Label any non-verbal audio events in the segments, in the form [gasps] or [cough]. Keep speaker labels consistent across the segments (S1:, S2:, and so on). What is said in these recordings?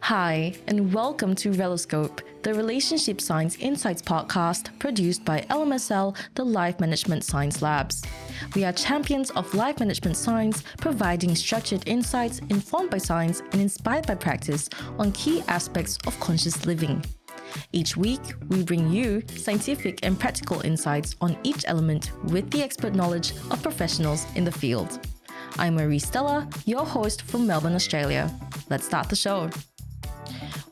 S1: Hi, and welcome to Reloscope, the Relationship Science Insights podcast produced by LMSL, the Life Management Science Labs. We are champions of life management science, providing structured insights informed by science and inspired by practice on key aspects of conscious living. Each week, we bring you scientific and practical insights on each element with the expert knowledge of professionals in the field. I'm Marie Stella, your host from Melbourne, Australia. Let's start the show.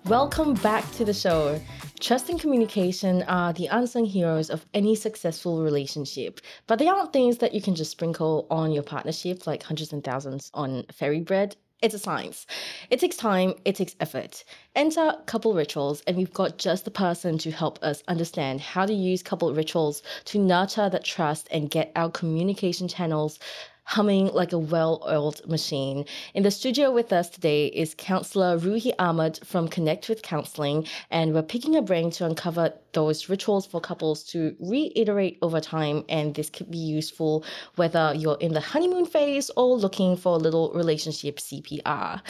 S1: Welcome back to the show. Trust and communication are the unsung heroes of any successful relationship, but they aren't things that you can just sprinkle on your partnership like hundreds and thousands on fairy bread. It's a science. It takes time, it takes effort. Enter couple rituals, and we've got just the person to help us understand how to use couple rituals to nurture that trust and get our communication channels humming like a well oiled machine. In the studio with us today is counselor Roohi Ahmad from Connect with Counselling, and we're picking a brain to uncover those rituals for couples to reiterate over time. And this could be useful whether you're in the honeymoon phase or looking for a little relationship CPR.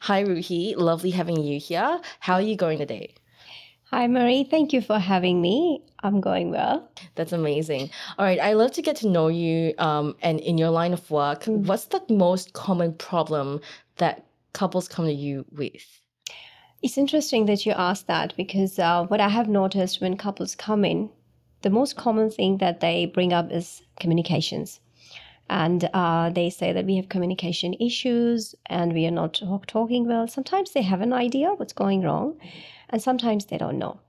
S1: Hi, Roohi. Lovely having you here. How are you going today?
S2: Hi, Marie. Thank you for having me. I'm going well.
S1: That's amazing. All right, I love to get to know you um, and in your line of work. Mm. What's the most common problem that couples come to you with?
S2: It's interesting that you asked that because uh, what I have noticed when couples come in, the most common thing that they bring up is communications. And uh, they say that we have communication issues and we are not talk- talking well. Sometimes they have an idea what's going wrong and sometimes they don't know.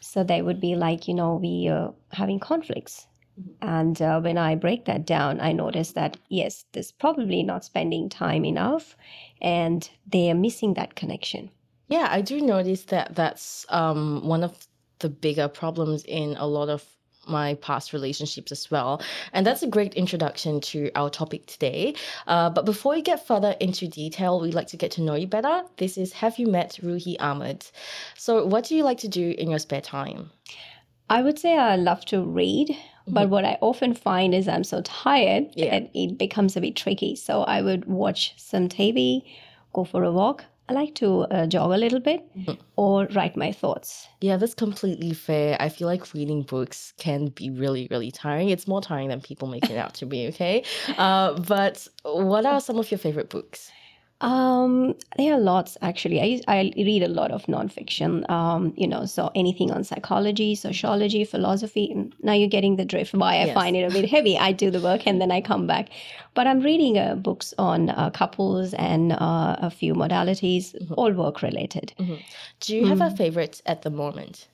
S2: So they would be like you know we are having conflicts. Mm-hmm. and uh, when i break that down i notice that yes there's probably not spending time enough and they are missing that connection.
S1: Yeah i do notice that that's um, one of the bigger problems in a lot of my past relationships as well. And that's a great introduction to our topic today. Uh, but before we get further into detail, we'd like to get to know you better. This is Have You Met Roohi Ahmad? So, what do you like to do in your spare time?
S2: I would say I love to read, mm-hmm. but what I often find is I'm so tired yeah. and it becomes a bit tricky. So, I would watch some TV, go for a walk, I like to uh, jog a little bit mm-hmm. or write my thoughts.
S1: Yeah, that's completely fair. I feel like reading books can be really, really tiring. It's more tiring than people make it out to be, okay? [laughs] Uh, but what are some of your favorite books?
S2: Um, there are lots actually. I, I read a lot of nonfiction, um, you know, so anything on psychology, sociology, philosophy. Now you're getting the drift why I yes. find it a bit heavy. I do the work and then I come back. But I'm reading uh, books on uh, couples and uh, a few modalities, mm-hmm. all work related.
S1: Mm-hmm. Do you have mm. a favorite at the moment?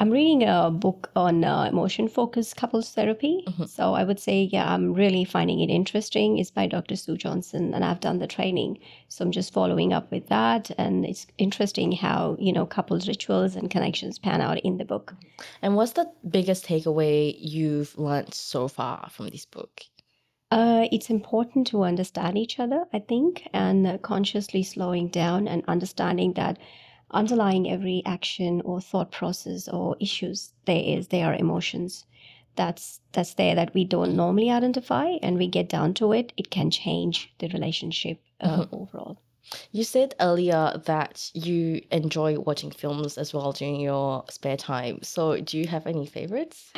S2: I'm reading a book on uh, emotion focused couples therapy. Mm-hmm. So I would say, yeah, I'm really finding it interesting. It's by Dr. Sue Johnson, and I've done the training. So I'm just following up with that. And it's interesting how, you know, couples rituals and connections pan out in the book.
S1: And what's the biggest takeaway you've learned so far from this book?
S2: Uh, it's important to understand each other, I think, and uh, consciously slowing down and understanding that underlying every action or thought process or issues there is there are emotions that's that's there that we don't normally identify and we get down to it it can change the relationship uh, mm-hmm. overall
S1: you said earlier that you enjoy watching films as well during your spare time. So, do you have any favorites?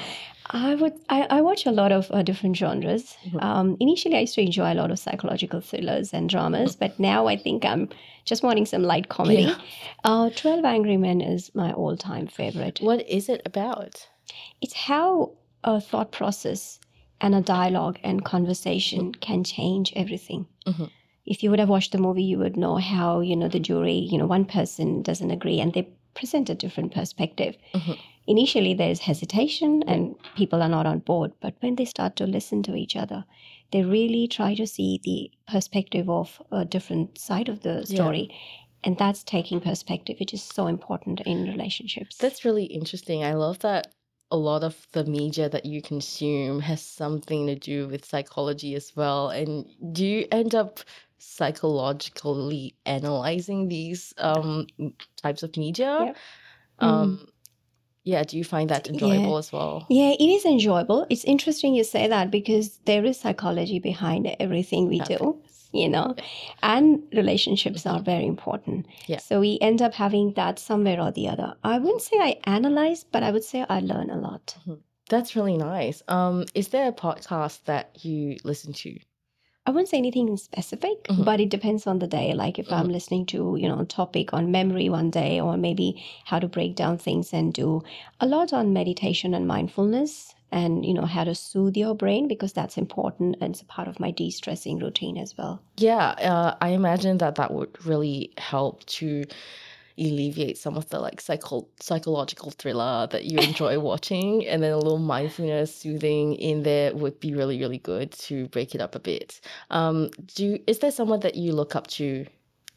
S2: I would. I, I watch a lot of uh, different genres. Mm-hmm. Um, initially, I used to enjoy a lot of psychological thrillers and dramas, but now I think I'm just wanting some light comedy. Yeah. [laughs] Uh, Twelve Angry Men is my all-time favorite.
S1: What is it about?
S2: It's how a thought process and a dialogue and conversation mm-hmm. can change everything. Mm-hmm if you would have watched the movie, you would know how, you know, the jury, you know, one person doesn't agree and they present a different perspective. Mm-hmm. Initially, there's hesitation and people are not on board. But when they start to listen to each other, they really try to see the perspective of a different side of the story. Yeah. And that's taking perspective, which is so important in relationships.
S1: That's really interesting. I love that a lot of the media that you consume has something to do with psychology as well. And do you end up psychologically analyzing these um, types of media?
S2: Yeah.
S1: Um, yeah, do you find that enjoyable
S2: Yeah.
S1: as well?
S2: Yeah, it is enjoyable. It's interesting you say that because there is psychology behind everything we do, you know, and relationships are very important.
S1: Yeah.
S2: So we end up having that somewhere or the other. I wouldn't say I analyze, but I would say I learn a lot.
S1: That's really nice. Um, is there a podcast that you listen to?
S2: I wouldn't say anything in specific,
S1: Mhm.
S2: but it depends on the day. Like if I'm listening to, you know, a topic on memory one day, or maybe how to break down things and do a lot on meditation and mindfulness and, you know, how to soothe your brain because that's important and it's a part of my de stressing routine as well.
S1: Yeah, uh, I imagine that that would really help to alleviate some of the like psycho psychological thriller that you enjoy [laughs] watching, and then a little mindfulness soothing in there would be really, really good to break it up a bit. Um, do is there someone that you look up to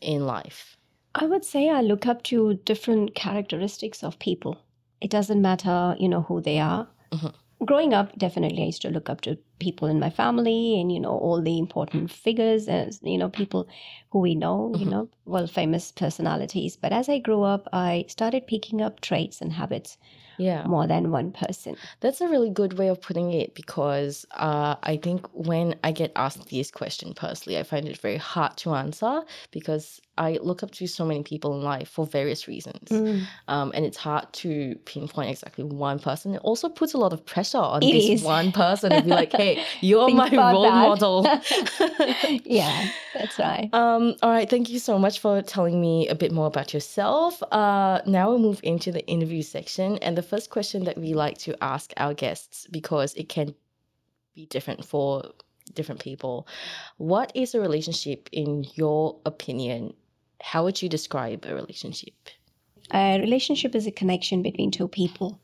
S1: in life?
S2: I would say I look up to different characteristics of people. It doesn't matter, you know, who they are.
S1: Mhm.
S2: Growing up, definitely I used to look up to people in my family and, you know, all the important figures and, you know, people who we know, you
S1: Mhm.
S2: know, well, famous personalities. But as I grew up, I started picking up traits and habits
S1: Yeah.
S2: more than one person.
S1: That's a really good way of putting it because uh, I think when I get asked this question personally, I find it very hard to answer because I look up to so many people in life for various reasons.
S2: Mm.
S1: Um, and it's hard to pinpoint exactly one person. It also puts a lot of pressure on
S2: It
S1: this
S2: is.
S1: one person to be like, hey, [laughs] you're my role
S2: that.
S1: model. [laughs] [laughs]
S2: yeah, that's right.
S1: Um, all right, thank you so much for telling me a bit more about yourself. Uh, now we'll move into the interview section. And the first question that we like to ask our guests, because it can be different for different people. What is a relationship in your opinion? How would you describe a relationship?
S2: a relationship is a connection between two people.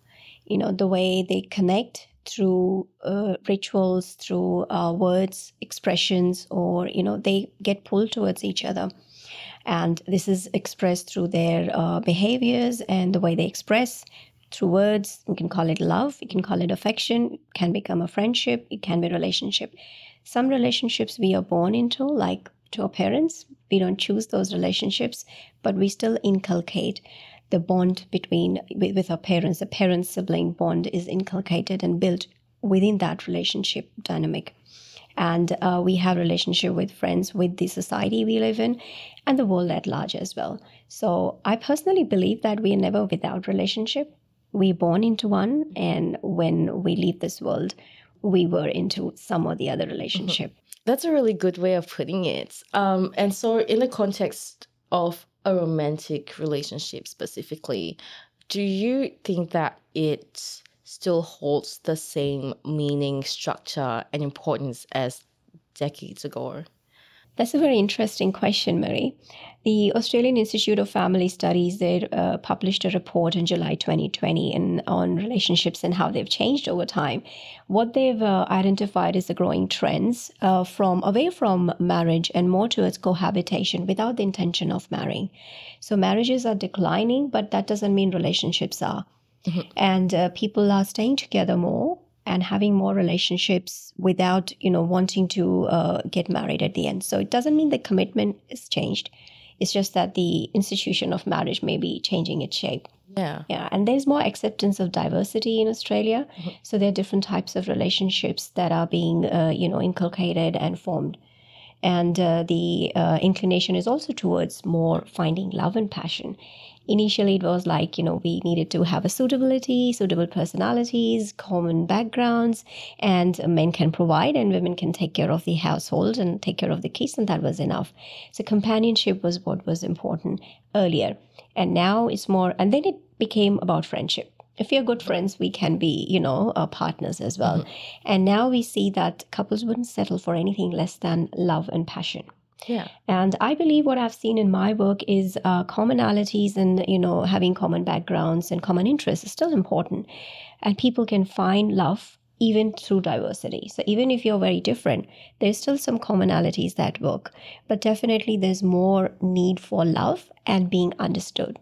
S2: You know the way they connect through uh, rituals through uh, words expressions or you know they get pulled towards each other. And this is expressed through their uh, behaviors and the way they express through words. You can call it love. You can call it affection. It can become a friendship. It can be a relationship. Some relationships we are born into like to our parents. We don't choose those relationships but we still inculcate the bond between with, our parents. The parent sibling bond is inculcated and built within that relationship dynamic. And uh, we have relationship with friends with the society we live in and the world at large as well. So i personally believe that we are never without relationship. We're born into one and when we leave this world we were into some or the other relationship
S1: That's a really good way of putting it. Um, and so, in the context of a romantic relationship specifically, do you think that it still holds the same meaning, structure, and importance as decades ago?
S2: That's a very interesting question, Marie. The Australian Institute of Family Studies they uh, published a report in July 2020 in, on relationships and how they've changed over time. What they've uh, identified is the growing trends uh, from away from marriage and more towards cohabitation without the intention of marrying. So marriages are declining, but that doesn't mean relationships are.
S1: Mhm.
S2: And uh, people are staying together more and having more relationships without you know wanting to uh, get married at the end. So it doesn't mean the commitment is changed. It's just that the institution of marriage may be changing its shape.
S1: Yeah.
S2: yeah and there's more acceptance of diversity in australia.
S1: Mhm.
S2: so there are different types of relationships that are being uh, you know inculcated and formed. And uh, the uh, inclination is also towards more finding love and passion initially it was like you know we needed to have a suitability suitable personalities common backgrounds and men can provide and women can take care of the household and take care of the kids and that was enough. So companionship was what was important earlier. And now it's more and then it became about friendship. If we are good friends we can be you know uh, partners as well. And now we see that couples wouldn't settle for anything less than love and passion
S1: Yeah.
S2: and i believe what i've seen in my work is uh, commonalities and you know having common backgrounds and common interests is still important and people can find love even through diversity so even if you're very different there's still some commonalities that work but definitely there's more need for love and being understood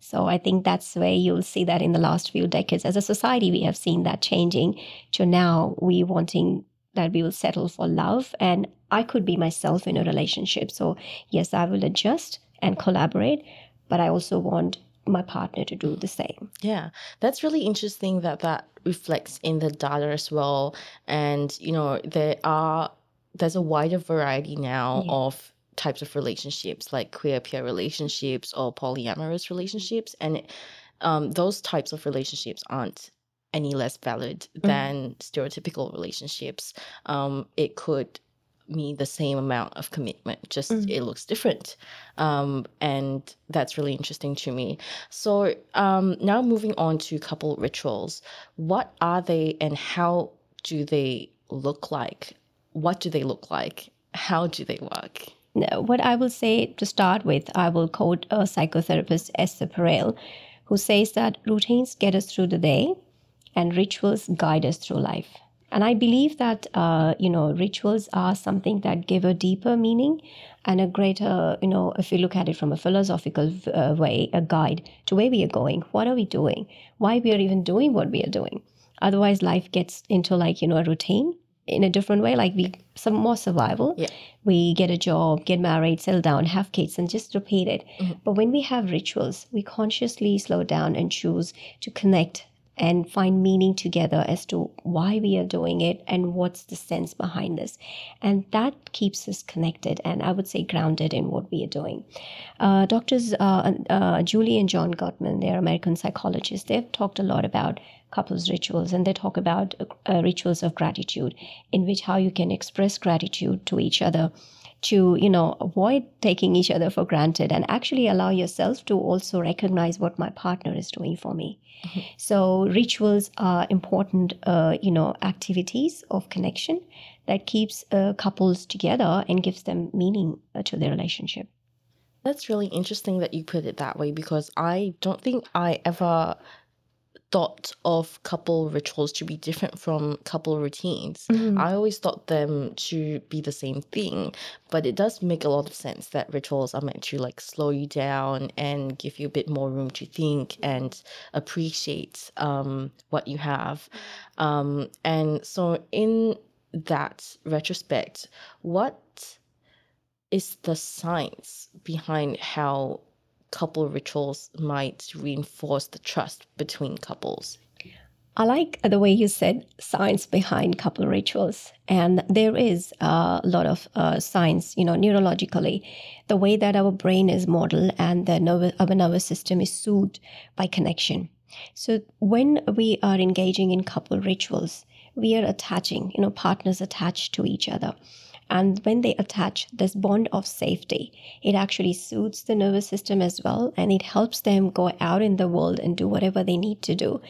S2: So I think that's where you'll see that in the last few decades. As a society, we have seen that changing to now we wanting that we will settle for love and I could be myself in a relationship. So yes, I will adjust and collaborate, but I also want my partner to do the same.
S1: Yeah, that's really interesting that that reflects in the data as well. And you know, there are there's a wider variety now yeah. of types of relationships like queer peer relationships or polyamorous relationships and um, those types of relationships aren't any less valid mm. than stereotypical relationships um, it could mean the same amount of commitment just mm. it looks different. Um, and that's really interesting to me. So um, now moving on to couple rituals what are they and how do they look like? What do they look like? How do they work?
S2: No, what I will say to start with, I will quote a psychotherapist, Esther Perel, who says that routines get us through the day and rituals guide us through life. And I believe that, uh, you know, rituals are something that give a deeper meaning and a greater, you know, if you look at it from a philosophical uh, way, a guide to where we are going. What are we doing? Why we are even doing what we are doing? Otherwise, life gets into like, you know, a routine in a different way like we some more survival
S1: yeah.
S2: we get a job get married settle down have kids and just repeat it mm-hmm. but when we have rituals we consciously slow down and choose to connect and find meaning together as to why we are doing it and what's the sense behind this. And that keeps us connected and I would say grounded in what we are doing. Uh, doctors uh, uh, Julie and John Gottman, they're American psychologists, they've talked a lot about couples rituals and they talk about uh, rituals of gratitude in which how you can express gratitude to each other to you know avoid taking each other for granted and actually allow yourself to also recognize what my partner is doing for me [laughs] so rituals are important uh, you know activities of connection that keeps uh, couples together and gives them meaning uh, to their relationship.
S1: That's really interesting that you put it that way because i don't think i ever thought of couple rituals to be different from couple routines. Mm-hmm. I always thought them to be the same thing, but it does make a lot of sense that rituals are meant to like slow you down and give you a bit more room to think and appreciate um, what you have. Um, and so, in that retrospect, what is the science behind how couple rituals might reinforce the trust between couples.
S2: I like the way you said science behind couple rituals. And there is a lot of uh, science, you know, neurologically, the way that our brain is modeled and the nervous, our nervous system is soothed by connection. So when we are engaging in couple rituals, we are attaching, you know, partners attached to each other. And when they attach this bond of safety, it actually soothes the nervous system as well and it helps them go out in the world and do whatever they need to do.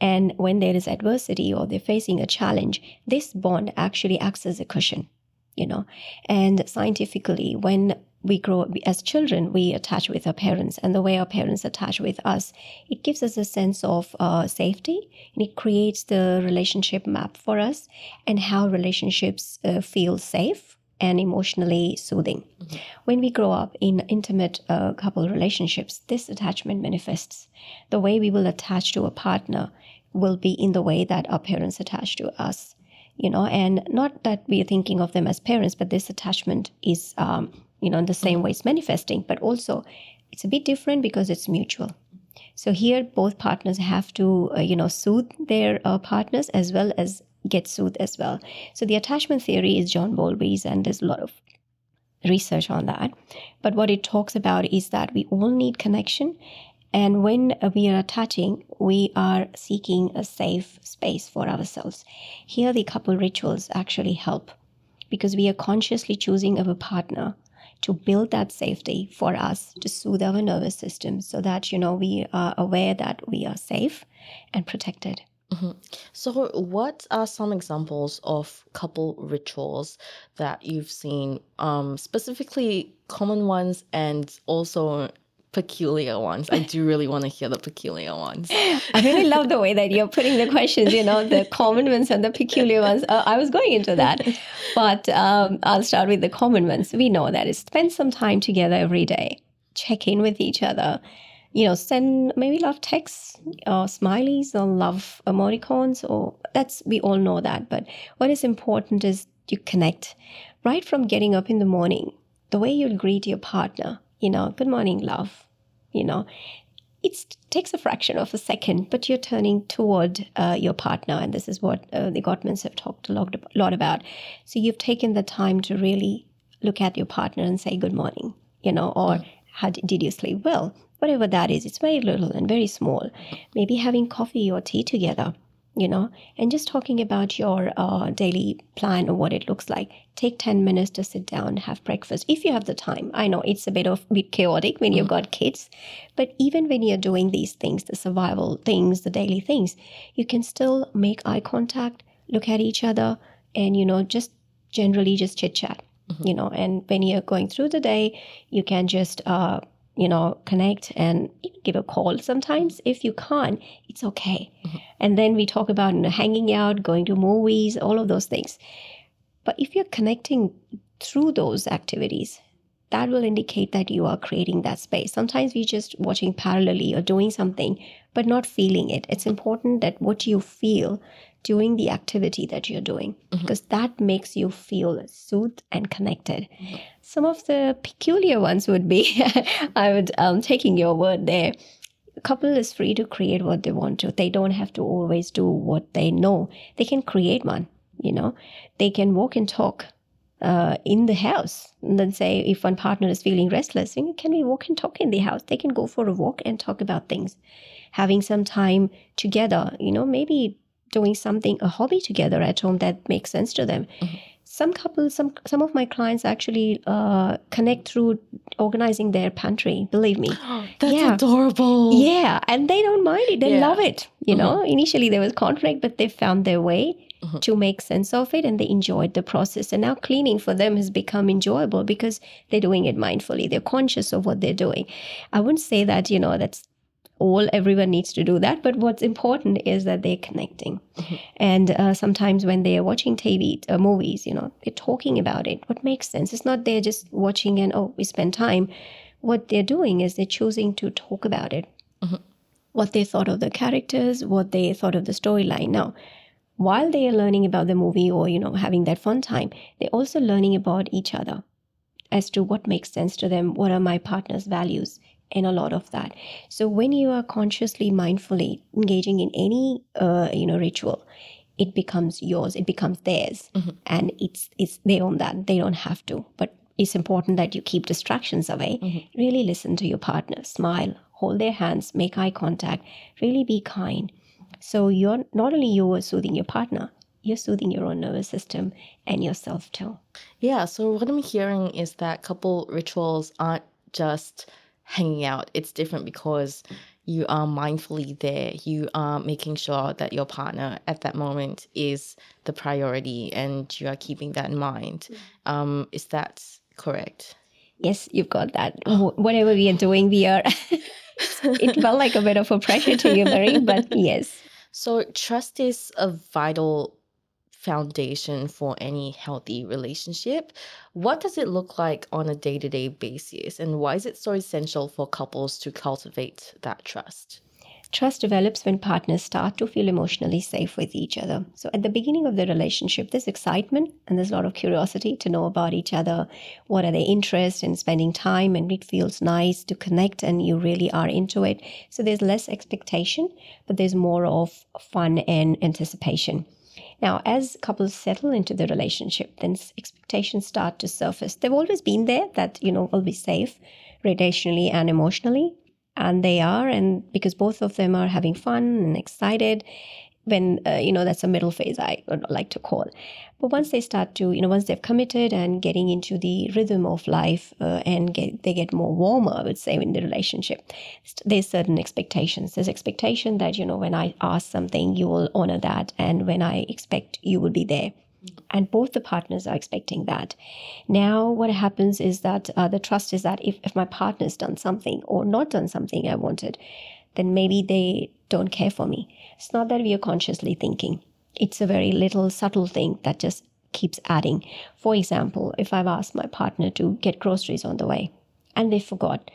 S2: And when there is adversity or they're facing a challenge, this bond actually acts as a cushion, you know. And scientifically, when we grow as children, we attach with our parents, and the way our parents attach with us, it gives us a sense of uh, safety and it creates the relationship map for us and how relationships uh, feel safe and emotionally soothing. Mm-hmm. When we grow up in intimate uh, couple relationships, this attachment manifests. The way we will attach to a partner will be in the way that our parents attach to us you know and not that we are thinking of them as parents but this attachment is um, you know, in the same way it's manifesting, but also it's a bit different because it's mutual. So here, both partners have to, uh, you know, soothe their uh, partners as well as get soothed as well. So the attachment theory is John Bowlby's, and there's a lot of research on that. But what it talks about is that we all need connection. And when we are attaching, we are seeking a safe space for ourselves. Here, the couple rituals actually help because we are consciously choosing our partner to build that safety for us to soothe our nervous system so that you know we are aware that we are safe and protected
S1: mm-hmm. so what are some examples of couple rituals that you've seen um, specifically common ones and also peculiar ones. I do really want to hear the peculiar ones.
S2: I really love the way that you're putting the questions, you know, the common ones and the peculiar ones. Uh, I was going into that, but um, I'll start with the common ones. We know that is spend some time together every day, check in with each other, you know, send maybe love texts or smileys or love emoticons, or that's, we all know that. But what is important is you connect right from getting up in the morning, the way you'll greet your partner, you know, good morning, love, you know, it takes a fraction of a second, but you're turning toward uh, your partner. And this is what uh, the Gottmans have talked a lot, a lot about. So you've taken the time to really look at your partner and say, good morning, you know, or how did, did you sleep well? Whatever that is, it's very little and very small. Maybe having coffee or tea together you know, and just talking about your uh, daily plan or what it looks like. Take 10 minutes to sit down, have breakfast if you have the time. I know it's a bit of bit chaotic when you've mm-hmm. got kids, but even when you're doing these things, the survival things, the daily things, you can still make eye contact, look at each other, and, you know, just generally just chit chat. Mm-hmm. You know, and when you're going through the day, you can just uh, you know, connect and even give a call sometimes. If you can't, it's okay. Mm-hmm. And then we talk about you know, hanging out, going to movies, all of those things. But if you're connecting through those activities, that will indicate that you are creating that space. Sometimes we're just watching parallelly or doing something, but not feeling it. It's important that what you feel during the activity that you're doing, mm-hmm. because that makes you feel soothed and connected. Mm-hmm. Some of the peculiar ones would be [laughs] I would, um, taking your word there, a couple is free to create what they want to. They don't have to always do what they know. They can create one, you know. They can walk and talk uh, in the house and then say if one partner is feeling restless can we walk and talk in the house they can go for a walk and talk about things having some time together you know maybe doing something a hobby together at home that makes sense to them. Mm-hmm. Some couples some some of my clients actually uh, connect through organizing their pantry believe me. [gasps]
S1: That's yeah. adorable.
S2: Yeah and they don't mind it. They yeah. love it you mm-hmm. know initially there was conflict but they found their way mm-hmm. to make sense of it and they enjoyed the process. And now cleaning for them has become enjoyable because they're doing it mindfully. They're conscious of what they're doing. I wouldn't say that you know that's all everyone needs to do that. But what's important is that they're connecting. Mm-hmm. and uh, sometimes when they are watching tv uh, movies you know they're talking about it. What makes sense? It's not they're just watching and oh we spend time. What they're doing is they're choosing to talk about it. Mm-hmm. what they thought of the characters what they thought of the storyline. Now while they are learning about the movie or you know having that fun time they're also learning about each other as to what makes sense to them what are my partner's values in a lot of that. So when you are consciously, mindfully engaging in any uh, you know ritual, it becomes yours. It becomes theirs, mm-hmm. and it's it's they own that. They don't have to, but it's important that you keep distractions away. Mm-hmm. Really listen to your partner, smile, hold their hands, make eye contact, really be kind. So you're not only you are soothing your partner, you're soothing your own nervous system and yourself too.
S1: Yeah. So what I'm hearing is that couple rituals aren't just hanging out. It's different because you are mindfully there. You are making sure that your partner at that moment is the priority and you are keeping that in mind. Um, is that correct?
S2: Yes, you've got that. Whatever we are doing, we are. [laughs] it felt like a bit of a pressure to you, Marie, but [laughs] yes.
S1: So, trust is a vital foundation for any healthy relationship. What does it look like on a day to day basis, and why is it so essential for couples to cultivate that trust?
S2: Trust develops when partners start to feel emotionally safe with each other. So, at the beginning of the relationship, there's excitement and there's a lot of curiosity to know about each other. What are their interests in spending time? And it feels nice to connect and you really are into it. So, there's less expectation, but there's more of fun and anticipation. Now, as couples settle into the relationship, then expectations start to surface. They've always been there that, you know, will be safe relationally and emotionally. And they are, and because both of them are having fun and excited, when uh, you know that's a middle phase i would like to call but once they start to you know once they've committed and getting into the rhythm of life uh, and get, they get more warmer i would say in the relationship there's certain expectations. There's expectation that you know when i ask something you will honor that and when i expect you will be there. And both the partners are expecting that. Now what happens is that uh, the trust is that if, if my partner's done something or not done something i wanted then maybe they don't care for me. It's not that we are consciously thinking, it's a very little subtle thing that just keeps adding. For example, if I've asked my partner to get groceries on the way and they forgot,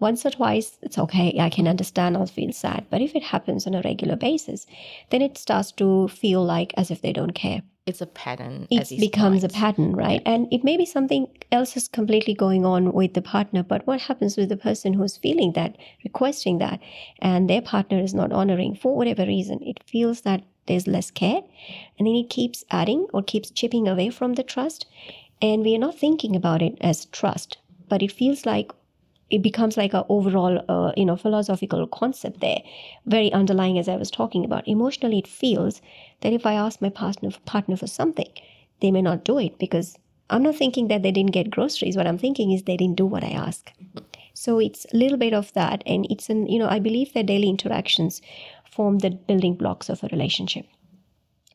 S2: once or twice, it's okay. I can understand. I'll feel sad. But if it happens on a regular basis, then it starts to feel like as if they don't care.
S1: It's a pattern.
S2: It becomes a pattern, right? Yeah. And it may be something else is completely going on with the partner. But what happens with the person who's feeling that, requesting that, and their partner is not honoring for whatever reason? It feels that there's less care. And then it keeps adding or keeps chipping away from the trust. And we are not thinking about it as trust, but it feels like it becomes like a overall uh, you know philosophical concept there. Very underlying as i was talking about. Emotionally it feels that if i ask my partner partner for something they may not do it because i'm not thinking that they didn't get groceries. What i'm thinking is they didn't do what i ask. So it's a little bit of that. And it's an you know i believe that daily interactions form the building blocks of a relationship.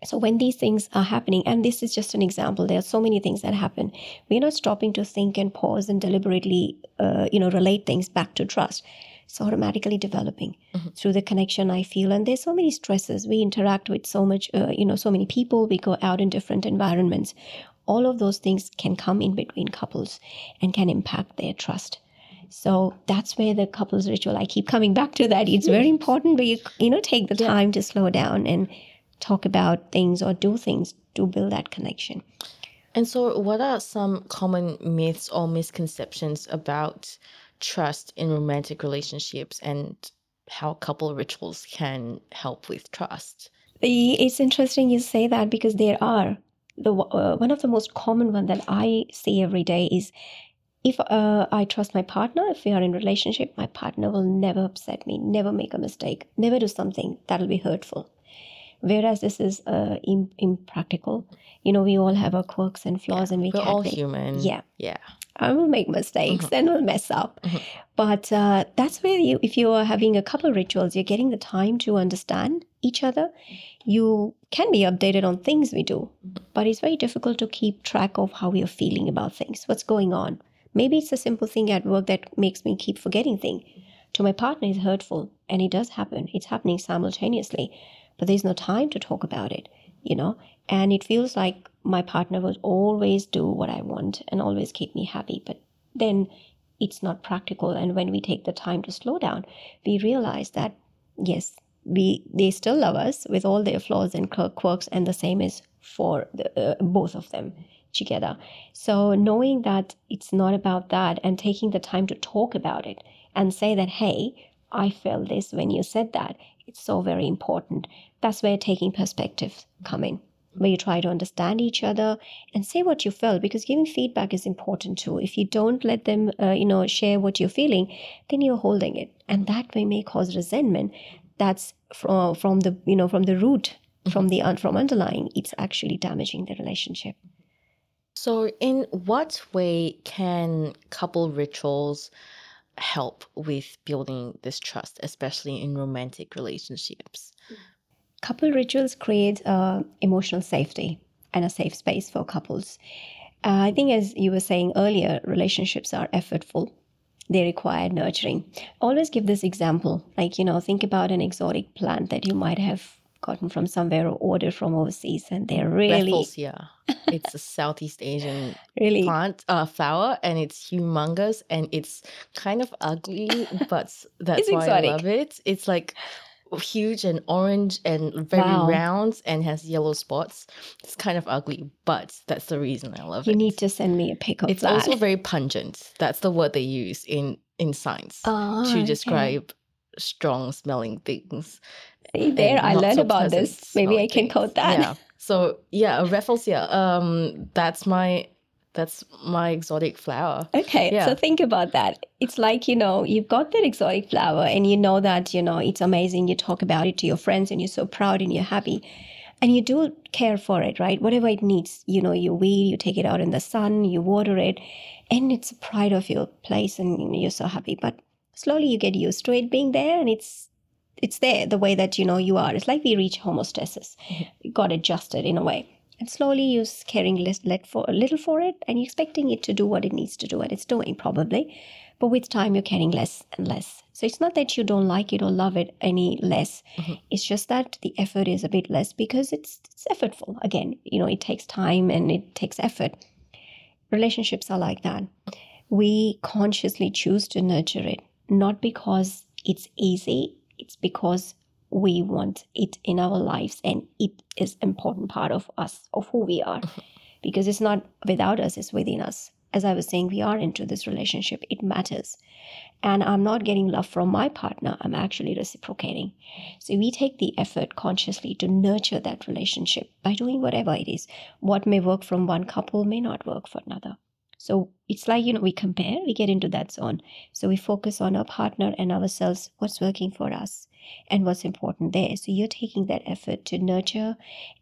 S2: So when these things are happening and this is just an example there are so many things that happen we're not stopping to think and pause and deliberately uh, you know relate things back to trust. It's automatically developing. Mm-hmm. through the connection i feel and there's so many stresses. We interact with so much uh, you know so many people. We go out in different environments. All of those things can come in between couples and can impact their trust so that's where the couples ritual i keep coming back to that it's very important but you you know take the time to slow down and talk about things or do things to build that connection.
S1: And so, what are some common myths or misconceptions about trust in romantic relationships and how couple rituals can help with trust?
S2: It's interesting you say that because there are. The, uh, one of the most common one that I see every day is if uh, I trust my partner, if we are in relationship, my partner will never upset me, never make a mistake, never do something that'll be hurtful whereas this is uh, Im- impractical. You know, we all have our quirks and flaws,
S1: yeah,
S2: and we
S1: we're all
S2: make,
S1: human.
S2: Yeah,
S1: yeah.
S2: I will make mistakes mm-hmm. and will mess up. Mm-hmm. But uh, that's where you, if you are having a couple rituals, you're getting the time to understand each other. You can be updated on things we do, but it's very difficult to keep track of how we are feeling about things, what's going on. Maybe it's a simple thing at work that makes me keep forgetting things. To my partner, is hurtful, and it does happen. It's happening simultaneously but there's no time to talk about it, you know? And it feels like my partner will always do what I want and always keep me happy. But then it's not practical. And when we take the time to slow down, we realize that, yes, we they still love us with all their flaws and quirks, and the same is for the, uh, both of them together. So knowing that it's not about that and taking the time to talk about it and say that, hey, I felt this when you said that. It's so very important. That's where taking perspective come in, where you try to understand each other and say what you felt because giving feedback is important too. If you don't let them, uh, you know, share what you're feeling, then you're holding it, and that way may cause resentment. That's from from the you know from the root, from the from underlying. It's actually damaging the relationship.
S1: So, in what way can couple rituals help with building this trust, especially in romantic relationships.
S2: Couple rituals create uh, emotional safety and a safe space for couples. Uh, I think, as you were saying earlier, relationships are effortful. They require nurturing. Always give this example. Like, you know, think about an exotic plant that you might have gotten from somewhere or ordered from overseas, and they're really
S1: Rafflesia. it's a Southeast Asian [laughs]
S2: really
S1: plant uh, flower, and it's humongous and it's kind of ugly, but [laughs] that's
S2: it's
S1: why
S2: exotic.
S1: I love it. It's like huge and orange and very
S2: Wow.
S1: round and has yellow spots. It's kind of ugly, but that's the reason I love
S2: you
S1: it.
S2: You need to send me a pic of
S1: It's
S2: that.
S1: also very pungent. That's the word they use in in science
S2: Ah,
S1: to
S2: okay.
S1: Strong smelling things.
S2: See there, I learned
S1: so
S2: about this. Maybe I can quote that.
S1: Yeah. So yeah, Rafflesia. Um, that's my that's my exotic flower.
S2: Okay,
S1: Yeah.
S2: so think about that. It's like, you know, you've got that exotic flower and you know that, you know, it's amazing. You talk about it to your friends and you're so proud and you're happy. And you do care for it, right? Whatever it needs, you know, you weed, you take it out in the sun, you water it, and it's a pride of your place and you're so happy. But slowly you get used to it being there and it's it's there the way that you know you are. It's like we reach homeostasis. You got adjusted in a way. And slowly you're caring less, let for, a little for it and you're expecting it to do what it needs to do, and it's doing probably. But with time, you're caring less and less. So it's not that you don't like it or love it any less.
S1: Mhm.
S2: It's just that the effort is a bit less because it's, it's effortful. Again, you know, it takes time and it takes effort. Relationships are like that. We consciously choose to nurture it not because it's easy, it's because we want it in our lives and it is important part of us, of who we are. Mm-hmm. because it's not without us, it's within us. As I was saying, we are into this relationship, it matters. And I'm not getting love from my partner, I'm actually reciprocating. So we take the effort consciously to nurture that relationship by doing whatever it is. What may work from one couple may not work for another. So it's like, you know, we compare, we get into that zone. So we focus on our partner and ourselves, what's working for us and what's important there. So you're taking that effort to nurture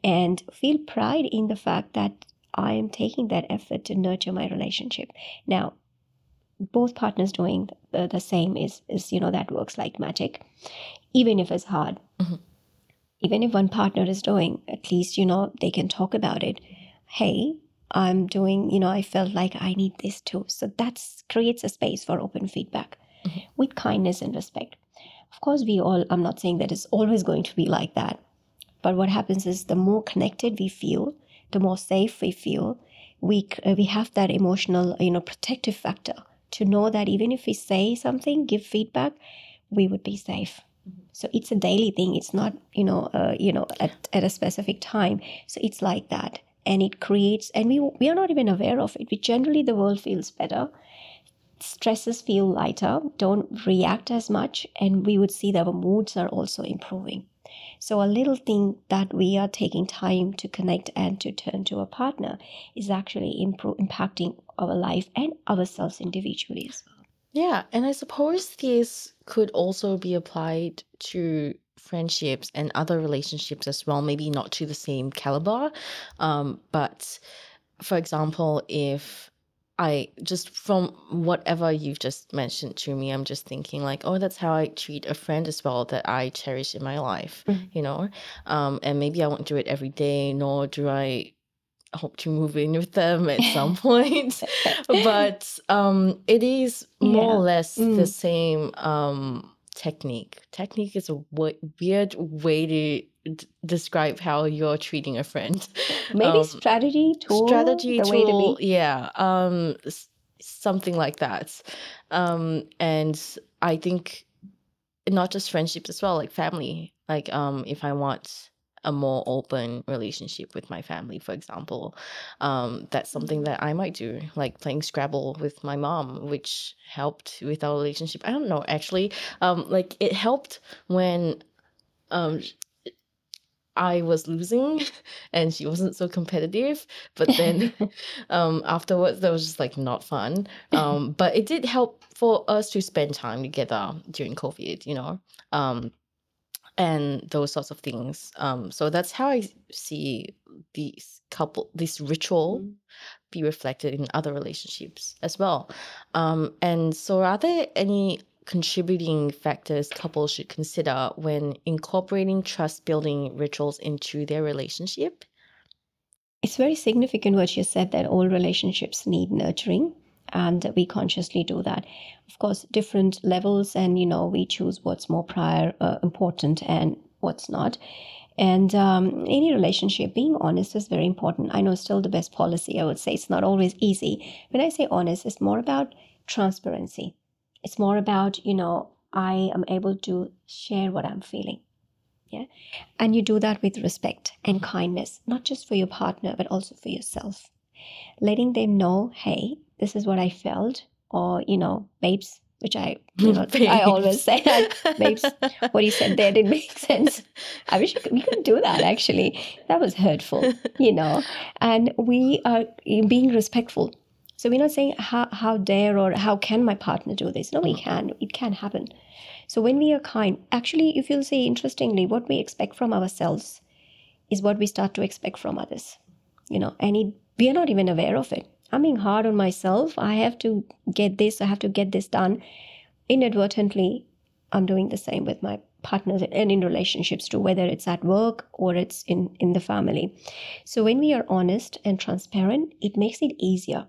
S2: and feel pride in the fact that I am taking that effort to nurture my relationship. Now, both partners doing the, the same is, is, you know, that works like magic, even if it's hard. Mm-hmm. Even if one partner is doing, at least, you know, they can talk about it. Hey, I'm doing, you know, I felt like I need this too. So that creates a space for open feedback mm-hmm. with kindness and respect. Of course, we all, I'm not saying that it's always going to be like that. But what happens is the more connected we feel, the more safe we feel, we, uh, we have that emotional, you know, protective factor to know that even if we say something, give feedback, we would be safe. Mm-hmm. So it's a daily thing. It's not, you know, uh, you know, at, at a specific time. So it's like that and it creates and we we are not even aware of it. We generally the world feels better. Stresses feel lighter. Don't react as much. And we would see that our moods are also improving. So a little thing that we are taking time to connect and to turn to a partner is actually improve, impacting our life and ourselves individually as well.
S1: Yeah and i suppose this could also be applied to friendships and other relationships as well, maybe not to the same caliber. Um, but for example, if I just from whatever you've just mentioned to me, I'm just thinking like, oh, that's how I treat a friend as well that I cherish in my life, mm-hmm. you know. Um, and maybe I won't do it every day, nor do I hope to move in with them at some [laughs] point. but um, it is more yeah. or less mm. the same um, technique. Technique is a w- weird way to d- describe how you're treating a friend. [laughs]
S2: Maybe um, strategy tool.
S1: Strategy tool. Yeah. Um, something like that. Um, and I think not just friendships as well, like family. Like um, if I want a more open relationship with my family, for example. Um, that's something that I might do, like playing Scrabble with my mom, which helped with our relationship. I don't know, actually. Um, like it helped when um, I was losing [laughs] and she wasn't so competitive. But then [laughs] [laughs] um, afterwards, that was just like not fun. Um, but it did help for us to spend time together during COVID, you know. Um, and those sorts of things. Um, so that's how I see these couple, this ritual mm. be reflected in other relationships as well. Um, and so, are there any contributing factors couples should consider when incorporating trust building rituals into their relationship?
S2: It's very significant what you said that all relationships need nurturing and we consciously do that. Of course different levels and you know we choose what's more prior uh, important and what's not. And um, any relationship being honest is very important. I know still the best policy i would say. It's not always easy. When i say honest it's more about transparency. It's more about you know i am able to share what i'm feeling. Yeah? And you do that with respect and kindness not just for your partner but also for yourself. Letting them know hey this is what I felt, or you know, babes, which I [laughs] you know I always say that [laughs] babes, what you said there didn't make sense. I wish we could do that actually. That was hurtful, you know. And we are being respectful. So we're not saying how how dare or how can my partner do this. No, we mm. can. It can happen. So when we are kind, actually, if you'll see interestingly, what we expect from ourselves is what we start to expect from others. You know, and it, we are not even aware of it. I'm being hard on myself. I have to get this, I have to get this done. Inadvertently, I'm doing the same with my partners and in relationships too, whether it's at work or it's in, in the family. So when we are honest and transparent, it makes it easier.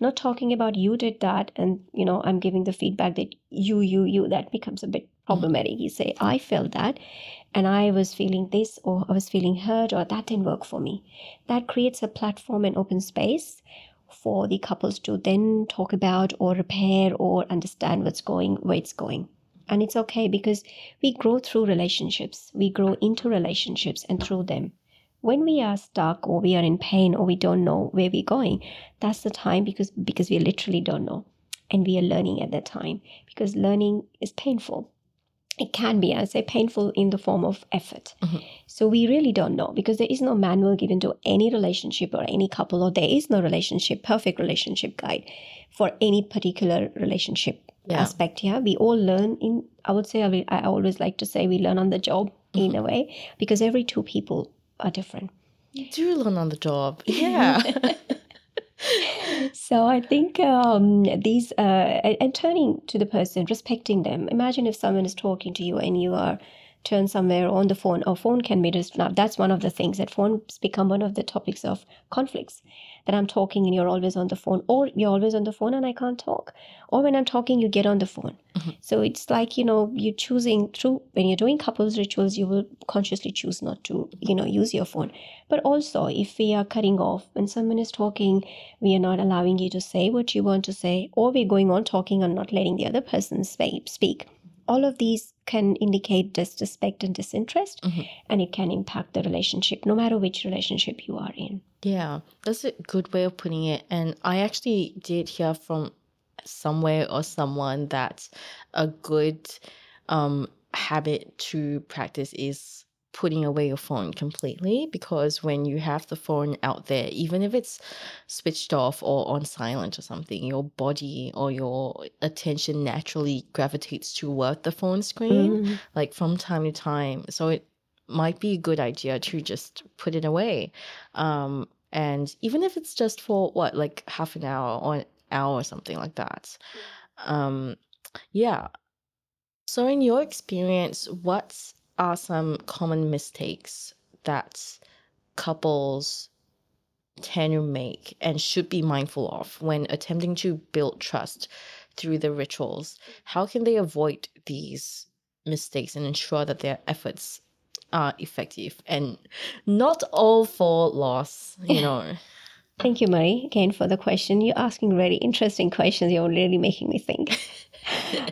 S2: Not talking about you did that and you know, I'm giving the feedback that you, you, you, that becomes a bit mm. problematic. You say, I felt that and I was feeling this or I was feeling hurt or that didn't work for me. That creates a platform and open space for the couples to then talk about or repair or understand what's going where it's going. And it's okay because we grow through relationships. We grow into relationships and through them. When we are stuck or we are in pain or we don't know where we're going that's the time because because we literally don't know. And we are learning at that time because learning is painful it can be, I say, painful in the form of effort.
S1: Mhm.
S2: So we really don't know because there is no manual given to any relationship or any couple, or there is no relationship, perfect relationship guide for any particular relationship
S1: Yeah.
S2: aspect. Yeah, we all learn in. I would say I, always like to say we learn on the job in a way because every two people are different.
S1: You do learn on the job. [laughs] Yeah. [laughs] [laughs]
S2: So I think um, these uh, and, turning to the person, respecting them. Imagine if someone is talking to you and you are turned somewhere on the phone. Or phone can be just now. That's one of the things that phones become one of the topics of conflicts. That I'm talking and you're always on the phone, or you're always on the phone and I can't talk, or when I'm talking you get on the phone.
S1: Mhm.
S2: So it's like you know you're choosing through when you're doing couples rituals, you will consciously choose not to you know use your phone. But also if we are cutting off when someone is talking we are not allowing you to say what you want to say, or we're going on talking and not letting the other person speak. All of these can indicate disrespect and disinterest,
S1: Mhm.
S2: and it can impact the relationship, no matter which relationship you are in.
S1: Yeah, that's a good way of putting it. And I actually did hear from somewhere or someone that a good um, habit to practice is putting away your phone completely because when you have the phone out there, even if it's switched off or on silent or something, your body or your attention naturally gravitates toward the phone screen
S2: Mm.
S1: like from time to time. So it might be a good idea to just put it away. Um, and even if it's just for what, like half an hour or an hour or something like that. Um, yeah. So, in your experience, what are some common mistakes that couples tend to make and should be mindful of when attempting to build trust through the rituals? How can they avoid these mistakes and ensure that their efforts are effective and not all for loss, you know? [laughs]
S2: Thank you, Marie, again for the question. You're asking really interesting questions. You're really making me think. [laughs]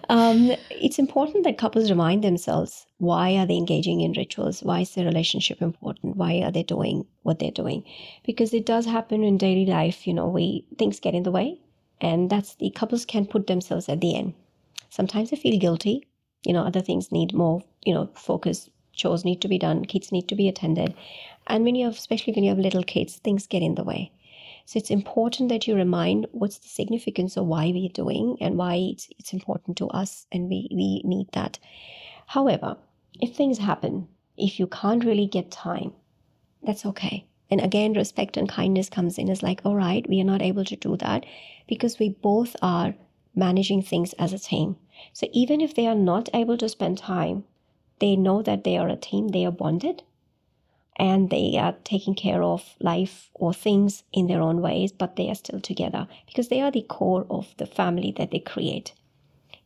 S2: um, it's important that couples remind themselves why are they engaging in rituals? Why is their relationship important? Why are they doing what they're doing? Because it does happen in daily life. You know, we things get in the way, and that's the couples can put themselves at the end. Sometimes they feel guilty. You know, other things need more. You know, focus. Chores need to be done. Kids need to be attended, and when you have, especially when you have little kids, things get in the way. So it's important that you remind what's the significance of why we're doing and why it's, it's important to us and we, we need that. However, if things happen, if you can't really get time, that's okay. And again, respect and kindness comes in as like, all right, we are not able to do that because we both are managing things as a team. So even if they are not able to spend time, they know that they are a team, they are bonded, and they are taking care of life or things in their own ways, but they are still together because they are the core of the family that they create.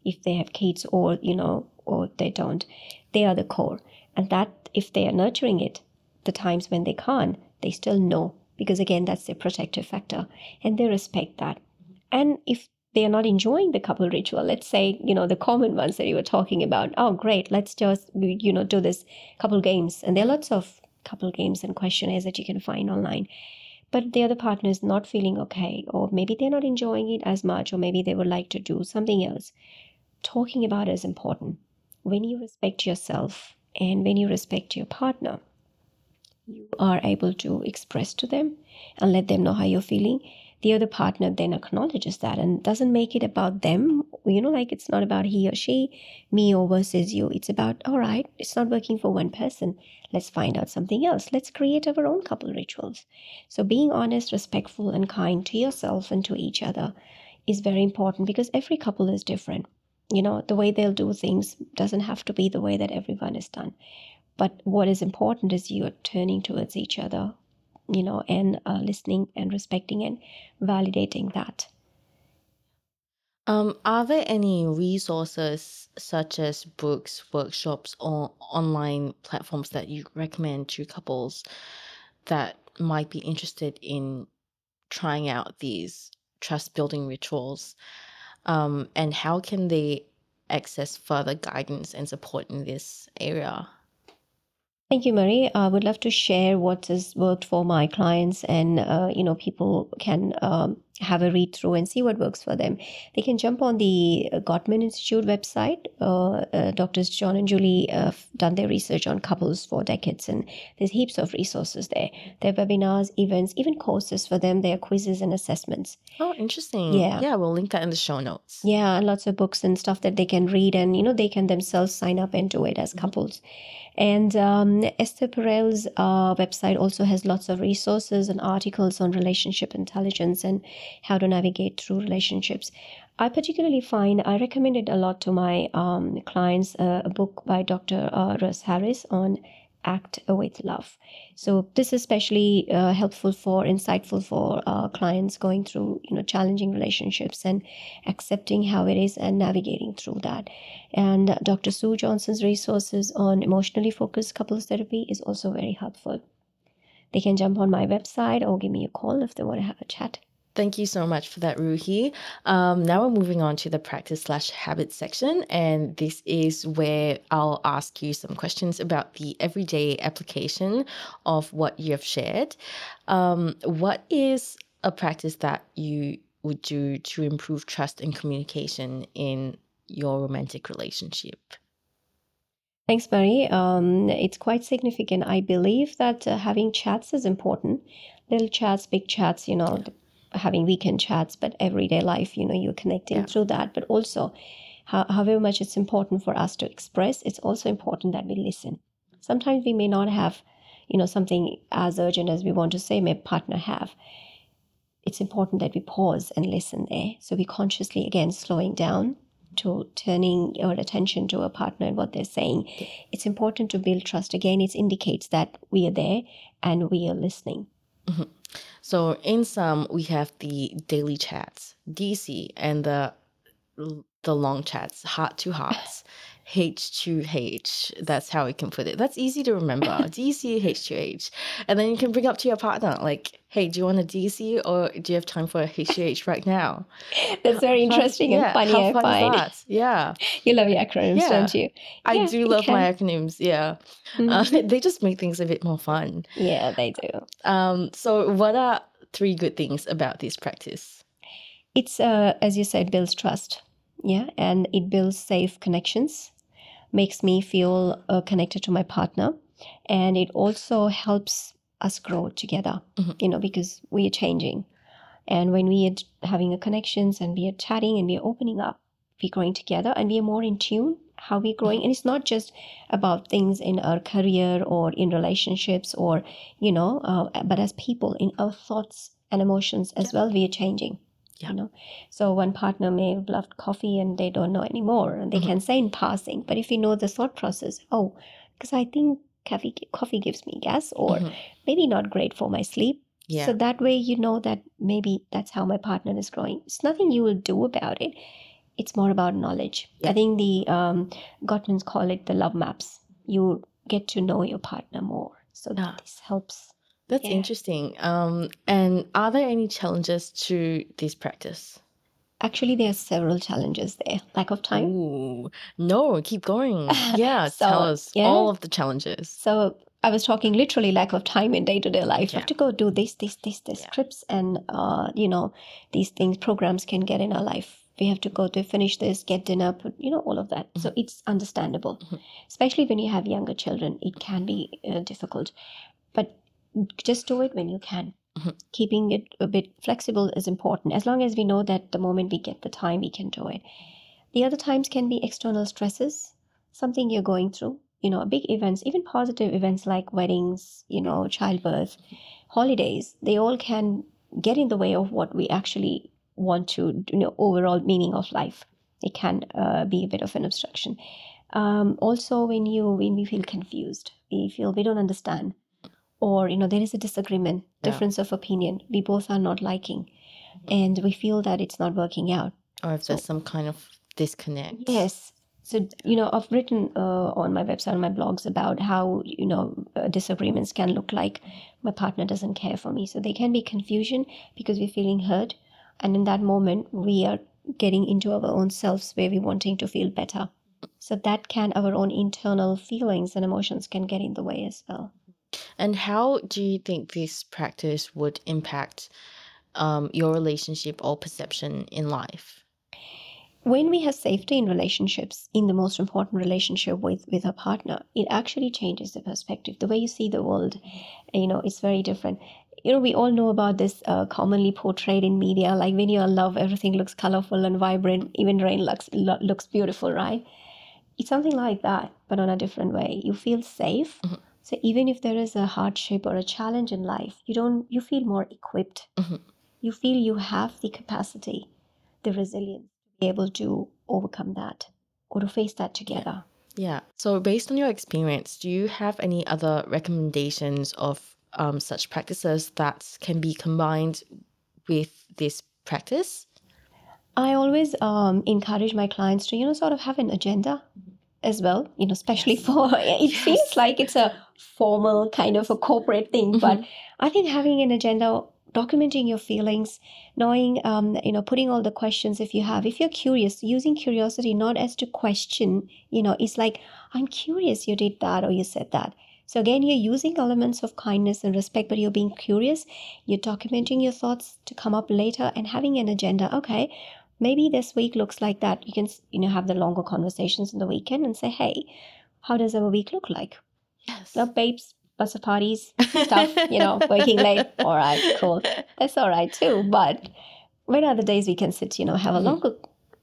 S2: If they have kids or, you know, or they don't, they are the core. And that, if they are nurturing it, the times when they can't, they still know because, again, that's their protective factor and they respect that. And if they are not enjoying the couple ritual, let's say, you know, the common ones that you were talking about, oh, great, let's just, you know, do this couple games. And there are lots of couple games and questionnaires that you can find online. But the other partner is not feeling okay, or maybe they're not enjoying it as much, or maybe they would like to do something else. Talking about is important. When you respect yourself and when you respect your partner, you are able to express to them and let them know how you're feeling. The other partner then acknowledges that and doesn't make it about them. You know, like it's not about he or she, me or versus you. It's about, all right, it's not working for one person. Let's find out something else. Let's create our own couple rituals. So, being honest, respectful, and kind to yourself and to each other is very important because every couple is different. You know, the way they'll do things doesn't have to be the way that everyone is done. But what is important is you are turning towards each other, you know, and uh, listening and respecting and validating that.
S1: Um, are there any resources such as books, workshops, or online platforms that you recommend to couples that might be interested in trying out these trust building rituals? Um, and how can they access further guidance and support in this area?
S2: Thank you, Marie. I would love to share what has worked for my clients, and uh, you know, people can um, have a read through and see what works for them. They can jump on the Gottman Institute website. Uh, uh, Doctors John and Julie have done their research on couples for decades, and there's heaps of resources there. There are webinars, events, even courses for them. There are quizzes and assessments.
S1: Oh, interesting.
S2: Yeah.
S1: Yeah, we'll link that in the show notes.
S2: Yeah, and lots of books and stuff that they can read, and you know, they can themselves sign up and do it as couples. And um, Esther Perel's uh, website also has lots of resources and articles on relationship intelligence and how to navigate through relationships. I particularly find I recommend it a lot to my um, clients uh, a book by Dr. Uh, Russ Harris on ACT with Love. So this is especially uh, helpful for insightful for uh, clients going through you know challenging relationships and accepting how it is and navigating through that. And Dr. Sue Johnson's resources on emotionally focused couples therapy is also very helpful. They can jump on my website or give me a call if they want to have a chat.
S1: Thank you so much for that, Roohi. Um, now we're moving on to the practice slash habit section, and this is where I'll ask you some questions about the everyday application of what you have shared. Um, what is a practice that you would do to improve trust and communication in your romantic relationship?
S2: Thanks, Mary. Um, it's quite significant. I believe that uh, having chats is important. Little chats, big chats, you know, having weekend chats, but everyday life, you know, you're connecting
S1: Yeah.
S2: through that. But also, how, however much it's important for us to express, it's also important that we listen. Sometimes we may not have, you know, something as urgent as we want to say, may partner have. It's important that we pause and listen there. So we consciously, again, slowing down to turning our attention to a partner and what they're saying. It's important to build trust. Again, it indicates that we are there and we are listening.
S1: So in some we have the daily chats, DC, and the the long chats, heart to hearts. [laughs] H2H. That's how we can put it. That's easy to remember. [laughs] DC H2H. And then you can bring up to your partner, like, hey, do you want a DC or do you have time for a H2H right now? [laughs]
S2: That's very interesting
S1: how,
S2: and yeah, funny,
S1: how
S2: I
S1: fun
S2: find.
S1: Is that? Yeah. [laughs]
S2: You love your acronyms,
S1: yeah.
S2: don't you?
S1: I do love my acronyms, yeah.
S2: Mm-hmm.
S1: Uh, they just make things a bit more fun.
S2: Yeah, they do.
S1: Um, so, what are three good things about this practice?
S2: It's, uh, as you said, builds trust. Yeah, and it builds safe connections makes me feel uh, connected to my partner, and it also helps us grow together.
S1: Mhm.
S2: You know, because we are changing, and when we are having a connections and we are chatting and we are opening up, we're growing together, and we are more in tune how we're growing. And it's not just about things in our career or in relationships or you know, uh, but as people in our thoughts and emotions as well, we are changing.
S1: Yeah.
S2: You know, so one partner may have loved coffee and they don't know anymore, and they
S1: Mhm.
S2: can say in passing. But if you know the thought process, oh, because I think coffee coffee gives me gas, or
S1: Mhm.
S2: maybe not great for my sleep.
S1: Yeah.
S2: So that way you know that maybe that's how my partner is growing. It's nothing you will do about it. It's more about knowledge.
S1: Yeah.
S2: I think the um, Gottmans call it the love maps. You get to know your partner more. So
S1: Yeah.
S2: this helps.
S1: That's
S2: Yeah.
S1: interesting. Um, and are there any challenges to this practice?
S2: Actually, there are several challenges there. Lack of time.
S1: Ooh, no, keep going. [laughs] Yeah,
S2: So,
S1: tell us
S2: yeah.
S1: all of the challenges.
S2: So I was talking literally lack of time in day to day life. You have to go do this, this, this, this
S1: Yeah.
S2: trips, and uh, you know these things programs can get in our life. We have to go to finish this, get dinner, put, you know all of that. So it's understandable,
S1: Mhm.
S2: especially when you have younger children. It can be uh, difficult, but just do it when you can.
S1: Mhm.
S2: Keeping it a bit flexible is important. As long as we know that the moment we get the time, we can do it. The other times can be external stresses, something you're going through, you know, big events, even positive events like weddings, you know, childbirth, holidays, they all can get in the way of what we actually want to, you know, overall meaning of life. It can uh, be a bit of an obstruction. Um, also, when you when we feel confused, we feel we don't understand, or you know, there is a disagreement,
S1: Yeah.
S2: difference of opinion, we both are not liking, and we feel that it's not working out.
S1: Or if
S2: So-
S1: there's some kind of disconnect.
S2: Yes. So, you know, I've written uh, on my website, on my blogs about how, you know, uh, disagreements can look like. my partner doesn't care for me. So there can be confusion because we're feeling hurt. And in that moment, we are getting into our own selves where we're wanting to feel better. So that can, our own internal feelings and emotions can get in the way as well.
S1: And how do you think this practice would impact um, your relationship or perception in life?
S2: when we have safety in relationships in the most important relationship with with a partner it actually changes the perspective the way you see the world you know it's very different you know we all know about this uh, commonly portrayed in media like when you're in love everything looks colorful and vibrant even rain looks lo- looks beautiful right it's something like that but on a different way you feel safe mm-hmm. So even if there is a hardship or a challenge in life you don't you feel more equipped mm-hmm. you feel you have the capacity the resilience to be able to overcome that or to face that together.
S1: Yeah. So, based on your experience, do you have any other recommendations of um, such practices that can be combined with this practice?
S2: I always um, encourage my clients to, you know, sort of have an agenda as well, you know, especially for it [laughs] feels like it's a formal kind of a corporate thing, mm-hmm. but I think having an agenda documenting your feelings knowing um, you know putting all the questions if you have if you're curious using curiosity not as to question you know it's like i'm curious you did that or you said that. So again you're using elements of kindness and respect but you're being curious you're documenting your thoughts to come up later and having an agenda okay maybe this week looks like that. You can you know have the longer conversations in the weekend and say hey how does our week look like
S1: yes
S2: now babes lots of parties, stuff, you know, working late. All right, cool. That's all right too. But when are the days we can sit, you know, have a mm-hmm. longer,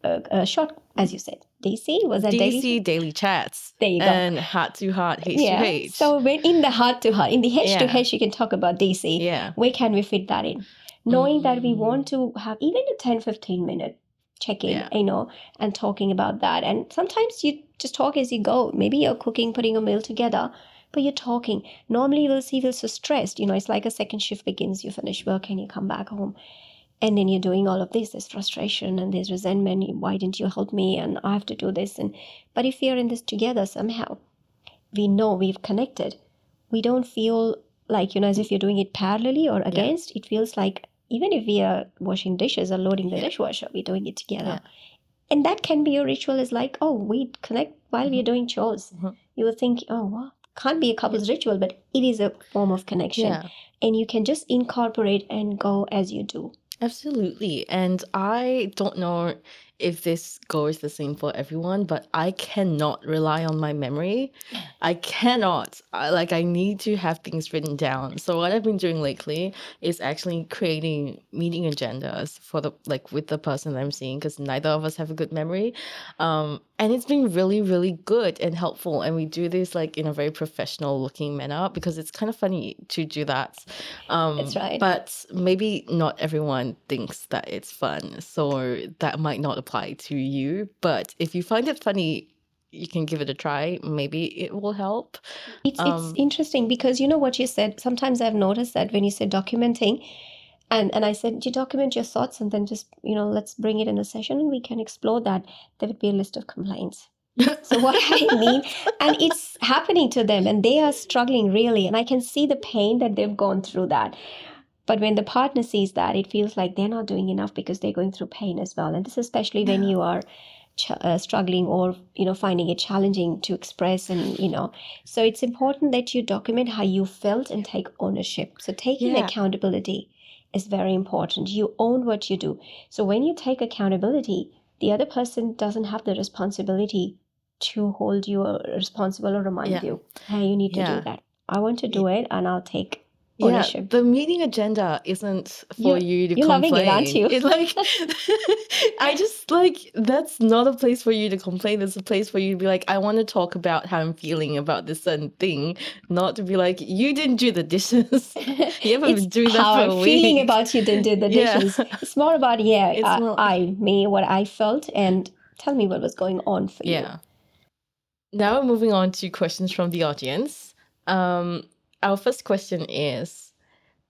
S2: uh, uh, short, as you said, DC was that
S1: DC
S2: daily?
S1: daily chats.
S2: There you go.
S1: And heart to heart, H
S2: yeah.
S1: to H.
S2: So when in the heart to heart, in the H yeah. to H, you can talk about DC.
S1: Yeah.
S2: Where can we fit that in? Knowing mm. that we want to have even a 10, 15 minute check in, yeah. you know, and talking about that. And sometimes you just talk as you go. Maybe you're cooking, putting a meal together but you're talking. Normally, you'll see feel so stressed. You know, it's like a second shift begins, you finish work and you come back home. And then you're doing all of this. There's frustration and there's resentment. Why didn't you help me? And I have to do this. And but if we're in this together somehow, we know we've connected. We don't feel like you know as if you're doing it parallelly or against. Yeah. It feels like even if we are washing dishes or loading the yeah. dishwasher, we're doing it together. Yeah. And that can be a ritual is like, oh, we connect while mm-hmm. we're doing chores. Mm-hmm. You will think, oh, wow, can't be a couple's ritual, but it is a form of connection. Yeah. And you can just incorporate and go as you do.
S1: Absolutely. And I don't know if this goes the same for everyone, but I cannot rely on my memory. I cannot. I, like, I need to have things written down. So, what I've been doing lately is actually creating meeting agendas for the, like, with the person that I'm seeing, because neither of us have a good memory. Um, and it's been really, really good and helpful. And we do this, like, in a very professional looking manner because it's kind of funny to do that.
S2: Um, That's right.
S1: But maybe not everyone thinks that it's fun. So, that might not apply to you. But if you find it funny, you can give it a try. Maybe it will help.
S2: It's, um, it's interesting because you know what you said. Sometimes I've noticed that when you say documenting, and and I said you document your thoughts and then just you know let's bring it in a session and we can explore that. There would be a list of complaints. so what I [laughs] mean, and it's happening to them, and they are struggling really, and I can see the pain that they've gone through that. But when the partner sees that, it feels like they're not doing enough because they're going through pain as well. And this especially when you are ch- uh, struggling or you know finding it challenging to express and you know so it's important that you document how you felt and take ownership so taking yeah. accountability is very important you own what you do so when you take accountability the other person doesn't have the responsibility to hold you responsible or remind yeah. you hey you need to yeah. do that i want to do it and i'll take.
S1: Yeah, the meeting agenda isn't for
S2: you're,
S1: you to
S2: you're
S1: complain.
S2: Loving it, aren't you?
S1: It's like [laughs] I just like that's not a place for you to complain. It's a place for you to be like, I want to talk about how I'm feeling about this certain thing, not to be like, you didn't do the dishes. [laughs] you haven't been doing that
S2: for
S1: a
S2: I'm
S1: week.
S2: feeling about you didn't do the [laughs] dishes. Yeah. It's more about yeah, uh, more... I me what I felt and tell me what was going on for
S1: yeah. you. Yeah. Now we're moving on to questions from the audience. Um, our first question is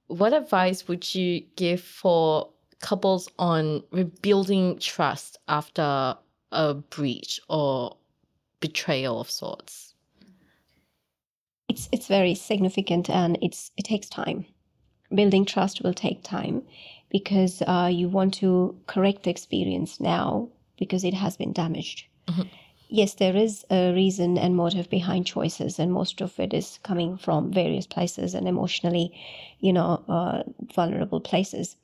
S1: what advice would you give for couples on rebuilding trust after a breach or betrayal of sorts?
S2: it's it's very significant and it's it takes time building trust will take time because uh, you want to correct the experience now because it has been damaged
S1: Mhm.
S2: Yes there is a reason and motive behind choices and most of it is coming from various places and emotionally you know uh, vulnerable places.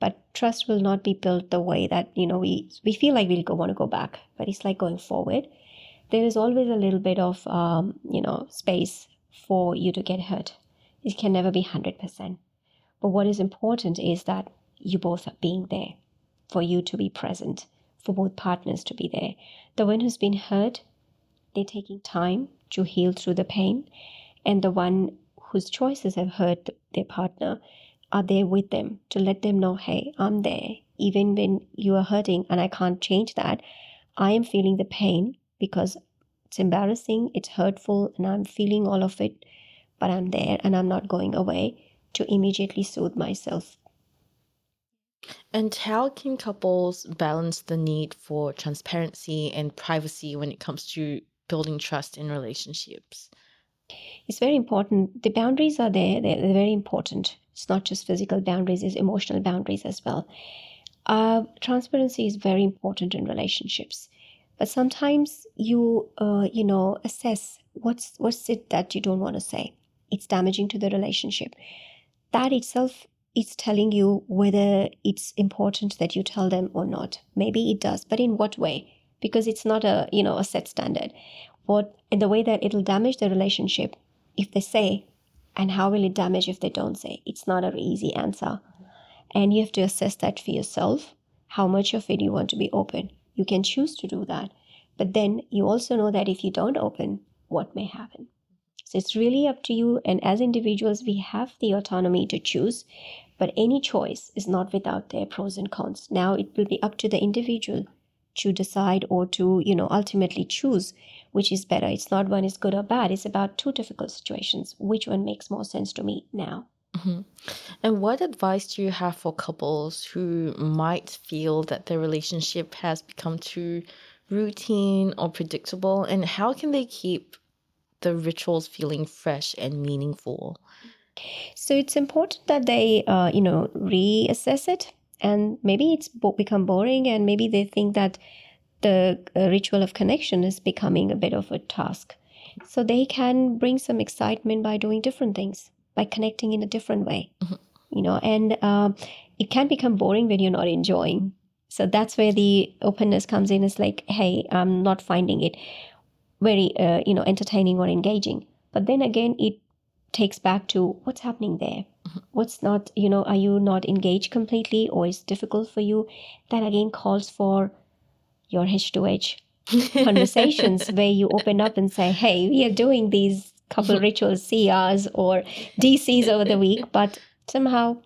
S2: But trust will not be built the way that you know we we feel like go want to go back but it's like going forward. There is always a little bit of um, you know space for you to get hurt. It can never be 100% but what is important is that you both are being there for you to be present for both partners to be there. The one who's been hurt they're taking time to heal through the pain and the one whose choices have hurt their partner are there with them to let them know hey i'm there. Even when you are hurting and i can't change that i am feeling the pain because it's embarrassing it's hurtful and i'm feeling all of it but i'm there and i'm not going away to immediately soothe myself
S1: And how can couples balance the need for transparency and privacy when it comes to building trust in relationships?
S2: it's very important. The boundaries are there. They're, very important. It's not just physical boundaries it's emotional boundaries as well. Uh, transparency is very important in relationships. But sometimes you uh, you know assess what's what's it that you don't want to say. It's damaging to the relationship. That itself is telling you whether it's important that you tell them or not. Maybe it does but in what way? Because it's not a you know a set standard. What in the way that it'll damage the relationship if they say and how will it damage if they don't say? It's not an easy answer. And you have to assess that for yourself how much of it you want to be open. You can choose to do that but then you also know that if you don't open what may happen. So it's really up to you and as individuals we have the autonomy to choose but any choice is not without their pros and cons now it will be up to the individual to decide or to you know ultimately choose which is better it's not one is good or bad it's about two difficult situations which one makes more sense to me now
S1: Mhm. And what advice do you have for couples who might feel that their relationship has become too routine or predictable? And how can they keep the rituals feeling fresh and meaningful?
S2: So it's important that they uh, you know reassess it and maybe it's become boring and maybe they think that the uh, ritual of connection is becoming a bit of a task. So they can bring some excitement by doing different things by connecting in a different way
S1: Mhm.
S2: you know and um, it can become boring when you're not enjoying. So that's where the openness comes in. It's like hey i'm not finding it very uh, you know entertaining or engaging. But then again it takes back to what's happening there
S1: Mhm.
S2: what's not you know are you not engaged completely or is difficult for you that again calls for your h2h [laughs] conversations where you open up and say hey we are doing these couple rituals crs or dcs over the week [laughs] but somehow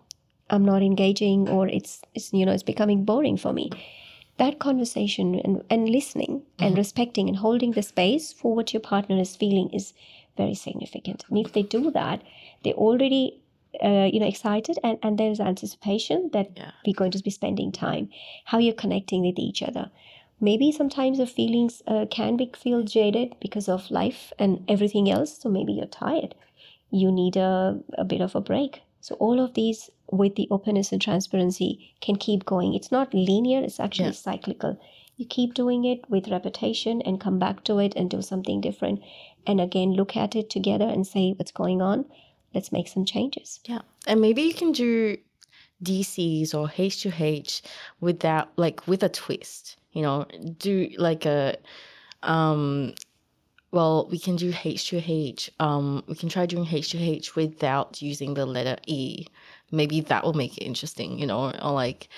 S2: i'm not engaging or it's, it's you know it's becoming boring for me that conversation and, and listening and
S1: Mhm.
S2: respecting and holding the space for what your partner is feeling is very significant. And if they do that they're already uh, you know excited and, and there's anticipation that
S1: Yeah.
S2: we're going to be spending time how you're connecting with each other. Maybe sometimes the feelings uh, can be feel jaded because of life and everything else so maybe you're tired. You need a, a bit of a break. So all of these with the openness and transparency can keep going. It's not linear it's actually
S1: Yeah.
S2: cyclical. You keep doing it with repetition and come back to it and do something different and again look at it together and say what's going on let's make some changes
S1: Yeah. And maybe you can do DCs or H2H without like with a twist. You know, do like a um well, we can do H2H. Um we can try doing H2H without using the letter E. Maybe that will make it interesting, you know, or like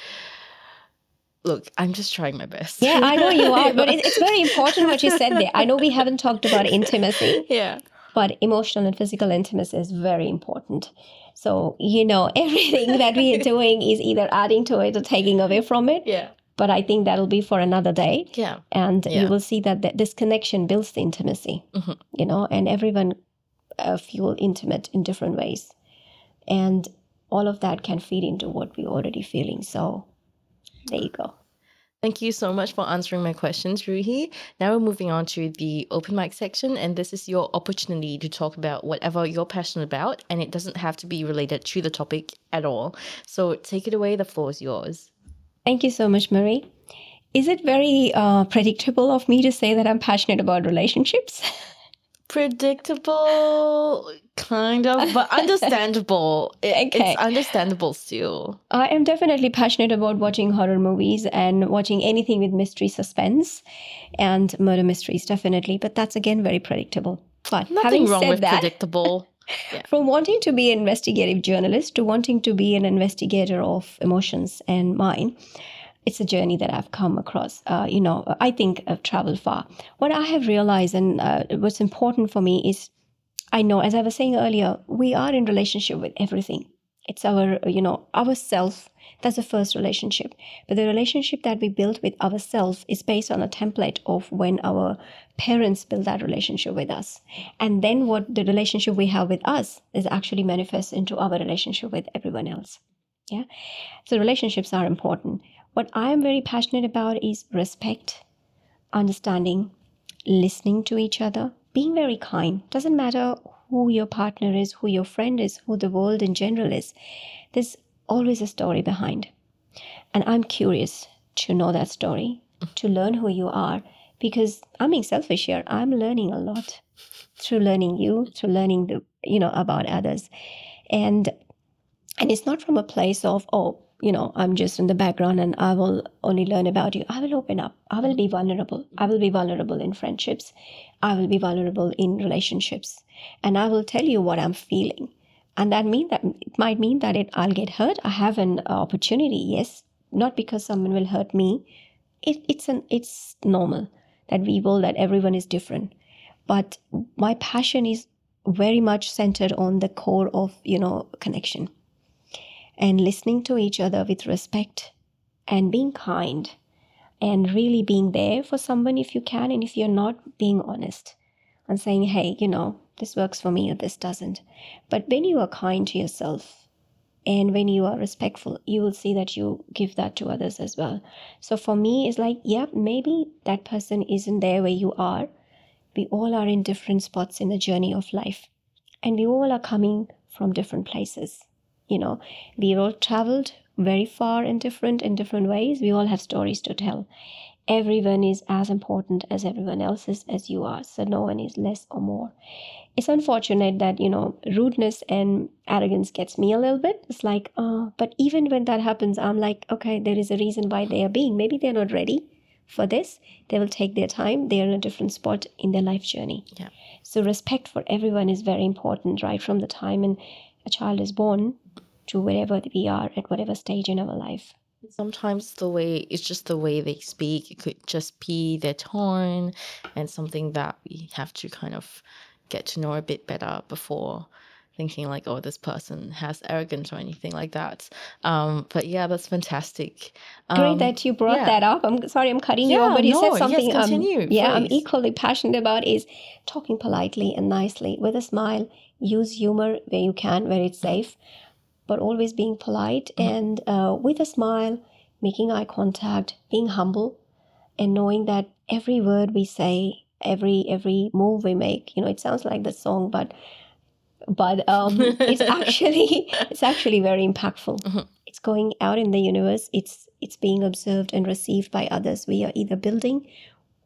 S1: look, I'm just trying my best.
S2: yeah i know you are but it's very [laughs] important what you said there i know we haven't talked about intimacy
S1: yeah.
S2: but emotional and physical intimacy is very important so you know [laughs] everything that we are [laughs] doing is either adding to it or taking away from it
S1: Yeah.
S2: but i think that'll be for another day
S1: Yeah.
S2: and
S1: Yeah.
S2: you will see that th- this connection builds the intimacy
S1: Mhm.
S2: you know and everyone uh, feel intimate in different ways and all of that can feed into what we're already feeling so there you go
S1: Thank you so much for answering my questions, Roohi. Now we're moving on to the open mic section, and this is your opportunity to talk about whatever you're passionate about, and it doesn't have to be related to the topic at all. So take it away, the floor is yours.
S2: Thank you so much, Marie. Is it very uh, predictable of me to say that I'm passionate about relationships? [laughs]
S1: predictable kind of but [laughs] understandable it, okay. it's understandable still
S2: i am definitely passionate about watching horror movies and watching anything with mystery suspense and murder mysteries definitely but that's again very predictable but
S1: nothing wrong with that, predictable [laughs]
S2: yeah. from wanting to be an investigative journalist to wanting to be an investigator of emotions and mind it's a journey that I've come across. Uh, you know, I think I've traveled far. What I have realized and uh, what's important for me is I know, as I was saying earlier, we are in relationship with everything. It's our, you know, ourself. That's the first relationship. But the relationship that we build with ourselves is based on a template of when our parents build that relationship with us. And then what the relationship we have with us is actually manifests into our relationship with everyone else. Yeah. So relationships are important. What I am very passionate about is respect, understanding, listening to each other, being very kind. Doesn't matter who your partner is, who your friend is, who the world in general is. There's always a story behind. And I'm curious to know that story, to learn who you are, because I'm being selfish here. I'm learning a lot through learning you, through learning the you know about others. And and it's not from a place of, oh, you know, I'm just in the background and I will only learn about you. I will open up. I will be vulnerable. I will be vulnerable in friendships. I will be vulnerable in relationships. And I will tell you what I'm feeling. And that mean that it might mean that it I'll get hurt. I have an opportunity, yes, not because someone will hurt me. It, it's an it's normal that we will that everyone is different. But my passion is very much centered on the core of, you know, connection and listening to each other with respect and being kind and really being there for someone if you can and if you're not being honest and saying hey you know this works for me or this doesn't. But when you are kind to yourself and when you are respectful you will see that you give that to others as well. So for me it's like yeah maybe that person isn't there where you are. We all are in different spots in the journey of life and we all are coming from different places you know we all traveled very far and different in different ways. We all have stories to tell. Everyone is as important as everyone else is as you are so no one is less or more. It's unfortunate that you know rudeness and arrogance gets me a little bit. It's like oh but even when that happens i'm like okay there is a reason why they are being. Maybe they're not ready for this. They will take their time. They're in a different spot in their life journey.
S1: Yeah.
S2: So respect for everyone is very important right from the time and a child is born to wherever we are at whatever stage in our life.
S1: Sometimes the way it's just the way they speak. It could just be their tone and something that we have to kind of get to know a bit better before thinking like, oh, this person has arrogance or anything like that. Um, but yeah, that's fantastic.
S2: Um, Great that you brought yeah. that up. I'm sorry, I'm cutting yeah, you off, but you no, said something. Yes,
S1: continue,
S2: um, yeah, I'm equally passionate about is talking politely and nicely with a smile. Use humor where you can, where it's safe but always being polite mm-hmm. and uh, with a smile, making eye contact, being humble, and knowing that every word we say, every every move we make, you know, it sounds like the song, but but um, [laughs] it's actually it's actually very impactful. Mm-hmm. It's going out in the universe. It's it's being observed and received by others. We are either building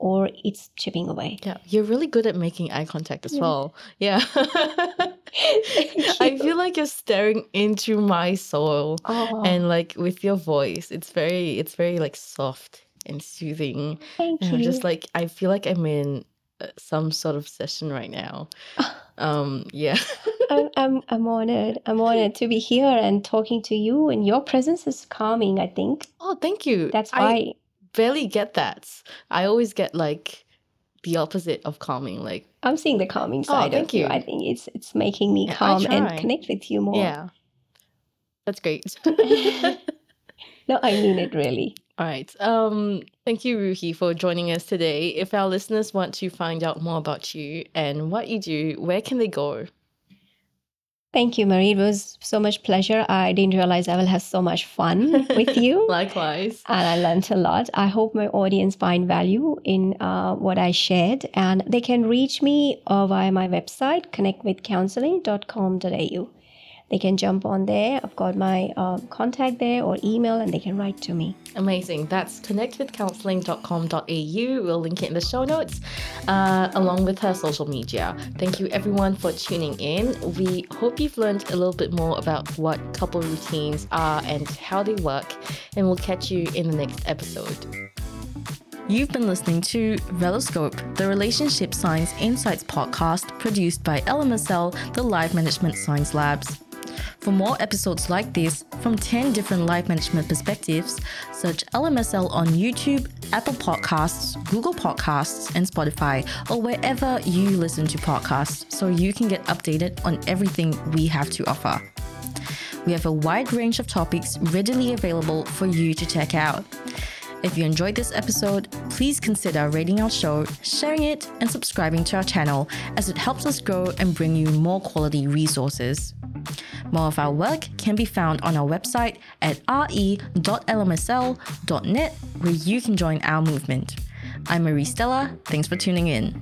S2: or it's chipping away.
S1: Yeah, you're really good at making eye contact as yeah. well. Yeah. [laughs] I feel like you're staring into my soul oh. and like with your voice. It's very it's very like soft and soothing.
S2: Thank and
S1: you. I'm just like I feel like I'm in uh, some sort of session right now. [laughs] um yeah.
S2: I'm, I'm I'm honored. I'm honored to be here and talking to you and your presence is calming, I think.
S1: Oh, thank you.
S2: That's why I,
S1: barely get that. I always get like the opposite of calming. Like
S2: I'm seeing the calming oh, side oh, of you. you. I think it's it's making me calm and connect with you more.
S1: Yeah, that's great. [laughs] [laughs]
S2: no, I mean it really.
S1: All right. Um, thank you, Roohi, for joining us today. If our listeners want to find out more about you and what you do, where can they go?
S2: Thank you, Marie. It was so much pleasure. I didn't realize I will have so much fun [laughs] with you.
S1: Likewise.
S2: And I learned a lot. I hope my audience find value in uh, what I shared. And they can reach me uh, via my website, connectwithcounselling.com.au they can jump on there. I've got my uh, contact there or email and they can write to me.
S1: Amazing. That's connectwithcounselling.com.au. We'll link it in the show notes uh, along with her social media. Thank you everyone for tuning in. We hope you've learned a little bit more about what couple routines are and how they work, and we'll catch you in the next episode. You've been listening to Reloscope, the Relationship Science Insights podcast produced by LMSL, the Life Management Science Labs. For more episodes like this from 10 different life management perspectives, search LMSL on YouTube, Apple Podcasts, Google Podcasts, and Spotify, or wherever you listen to podcasts so you can get updated on everything we have to offer. We have a wide range of topics readily available for you to check out. If you enjoyed this episode, please consider rating our show, sharing it, and subscribing to our channel as it helps us grow and bring you more quality resources. More of our work can be found on our website at re.lmsl.net, where you can join our movement. I'm Marie Stella. Thanks for tuning in.